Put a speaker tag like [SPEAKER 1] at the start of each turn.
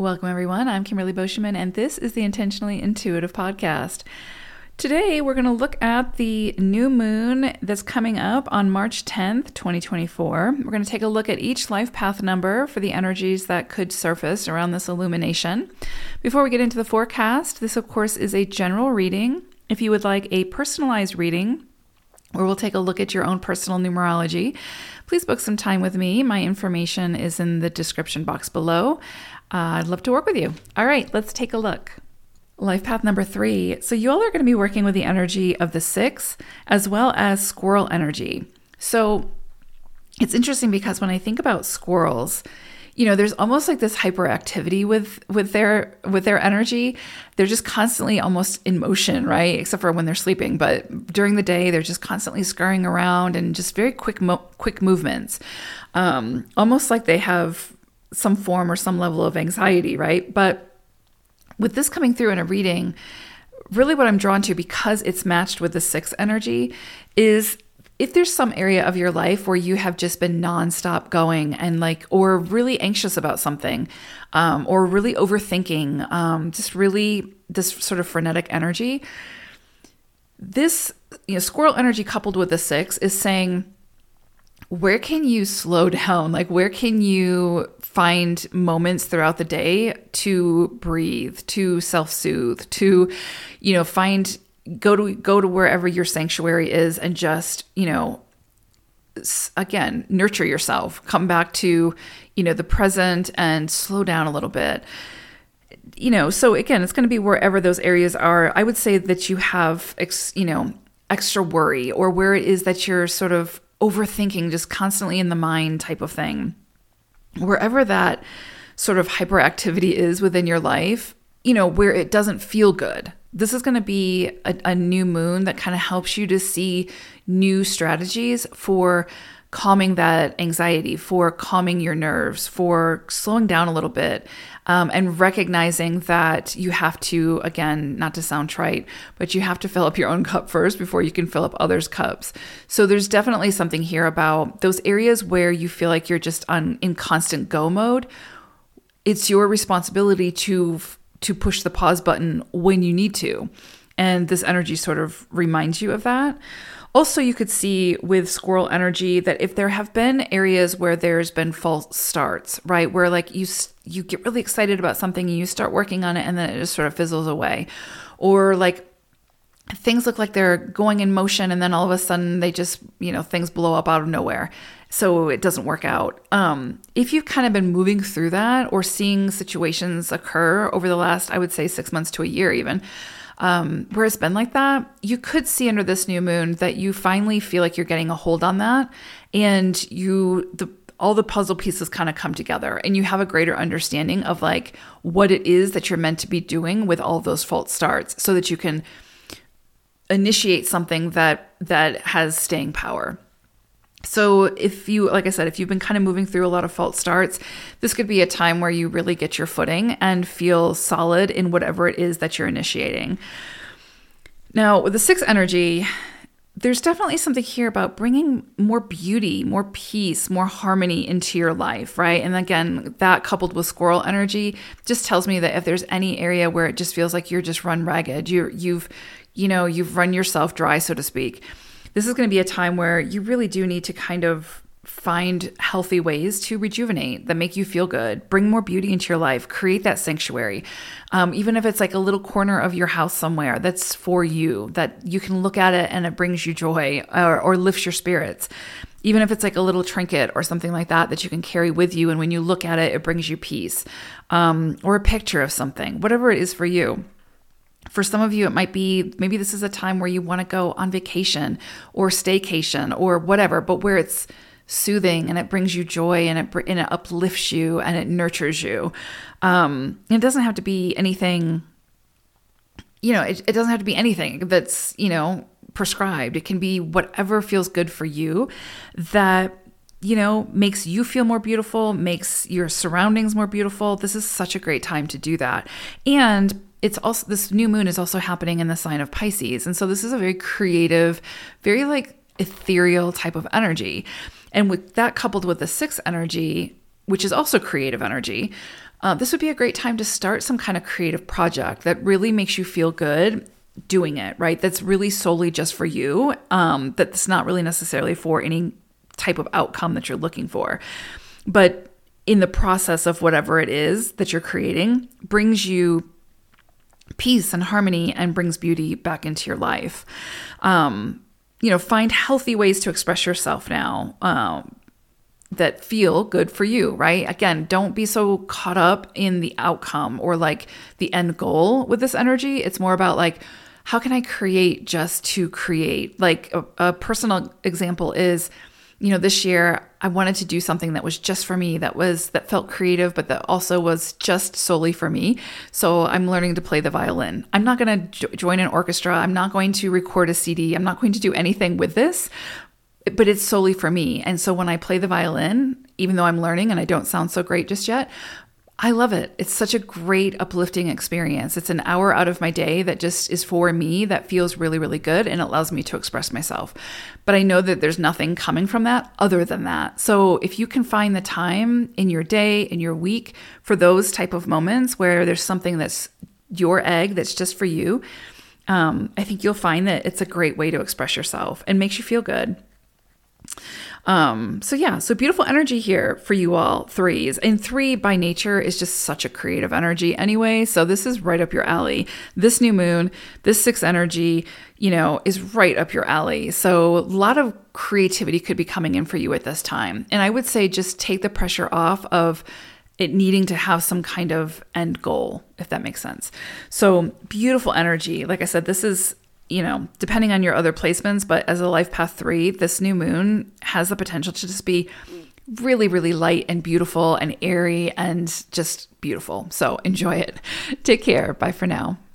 [SPEAKER 1] Welcome, everyone. I'm Kimberly Beauchemin, and this is the Intentionally Intuitive Podcast. Today, we're going to look at the new moon that's coming up on March 10th, 2024. We're going to take a look at each life path number for the energies that could surface around this illumination. Before we get into the forecast, this, of course, is a general reading. If you would like a personalized reading, where we'll take a look at your own personal numerology, please book some time with me. My information is in the description box below. Uh, I'd love to work with you. All right, let's take a look. Life path number three. So, you all are going to be working with the energy of the six as well as squirrel energy. So, it's interesting because when I think about squirrels, you know, there's almost like this hyperactivity with with their with their energy. They're just constantly almost in motion, right? Except for when they're sleeping, but during the day they're just constantly scurrying around and just very quick mo- quick movements. Um, almost like they have some form or some level of anxiety, right? But with this coming through in a reading, really what I'm drawn to because it's matched with the six energy is if there's some area of your life where you have just been nonstop going and like, or really anxious about something, um, or really overthinking, um, just really this sort of frenetic energy, this you know, squirrel energy coupled with the six is saying, where can you slow down? Like, where can you find moments throughout the day to breathe, to self soothe, to, you know, find, go to, go to wherever your sanctuary is and just, you know, again, nurture yourself, come back to, you know, the present and slow down a little bit. You know, so again, it's going to be wherever those areas are. I would say that you have, ex, you know, extra worry or where it is that you're sort of overthinking, just constantly in the mind type of thing. Wherever that sort of hyperactivity is within your life, you know, where it doesn't feel good. This is going to be a, a new moon that kind of helps you to see new strategies for calming that anxiety, for calming your nerves, for slowing down a little bit, um, and recognizing that you have to, again, not to sound trite, but you have to fill up your own cup first before you can fill up others' cups. So there's definitely something here about those areas where you feel like you're just on in constant go mode. It's your responsibility to to push the pause button when you need to. And this energy sort of reminds you of that. Also, you could see with squirrel energy that if there have been areas where there's been false starts, right, where like you you get really excited about something and you start working on it and then it just sort of fizzles away, or like things look like they're going in motion and then all of a sudden they just you know things blow up out of nowhere. So it doesn't work out. Um, if you've kind of been moving through that or seeing situations occur over the last i would say six months to a year even um, where it's been like that, you could see under this new moon that you finally feel like you're getting a hold on that, and you the all the puzzle pieces kind of come together and you have a greater understanding of like what it is that you're meant to be doing with all those false starts so that you can initiate something that that has staying power so, if you, like I said, if you've been kind of moving through a lot of false starts, this could be a time where you really get your footing and feel solid in whatever it is that you're initiating. Now, with the six energy, there's definitely something here about bringing more beauty, more peace, more harmony into your life, right? And again, that coupled with squirrel energy just tells me that if there's any area where it just feels like you're just run ragged, you're you've you know, you've run yourself dry, so to speak this is going to be a time where you really do need to kind of find healthy ways to rejuvenate that make you feel good, bring more beauty into your life, create that sanctuary. Um, even if it's like a little corner of your house somewhere that's for you, that you can look at it and it brings you joy or, or lifts your spirits. Even if it's like a little trinket or something like that that you can carry with you, and when you look at it, it brings you peace, um, or a picture of something, whatever it is for you. For some of you, it might be maybe this is a time where you want to go on vacation or staycation or whatever, but where it's soothing and it brings you joy and it and it uplifts you and it nurtures you. Um, it doesn't have to be anything. You know, it, it doesn't have to be anything that's you know prescribed. It can be whatever feels good for you that you know, makes you feel more beautiful, makes your surroundings more beautiful. This is such a great time to do that. And it's also this new moon is also happening in the sign of Pisces. And so this is a very creative, very like ethereal type of energy. And with that coupled with the sixth energy, which is also creative energy, uh, this would be a great time to start some kind of creative project that really makes you feel good doing it, right? That's really solely just for you, um, that's not really necessarily for any type of outcome that you're looking for. But in the process of whatever it is that you're creating, brings you peace and harmony and brings beauty back into your life. Um, you know, find healthy ways to express yourself now. Um, that feel good for you, right? Again, don't be so caught up in the outcome or like the end goal with this energy. It's more about like, how can I create just to create? Like a, a personal example is you know, this year I wanted to do something that was just for me, that was that felt creative, but that also was just solely for me. So I'm learning to play the violin. I'm not going to jo- join an orchestra. I'm not going to record a CD. I'm not going to do anything with this, but it's solely for me. And so when I play the violin, even though I'm learning and I don't sound so great just yet, I love it. It's such a great, uplifting experience. It's an hour out of my day that just is for me that feels really, really good and allows me to express myself. But I know that there's nothing coming from that other than that. So if you can find the time in your day, in your week for those type of moments where there's something that's your egg that's just for you, um, I think you'll find that it's a great way to express yourself and makes you feel good. Um, so yeah, so beautiful energy here for you all threes. And three by nature is just such a creative energy anyway. So this is right up your alley. This new moon, this six energy, you know, is right up your alley. So a lot of creativity could be coming in for you at this time. And I would say just take the pressure off of it needing to have some kind of end goal, if that makes sense. So beautiful energy. Like I said, this is you know, depending on your other placements, but as a life path three, this new moon has the potential to just be really, really light and beautiful and airy and just beautiful. So enjoy it. Take care. Bye for now.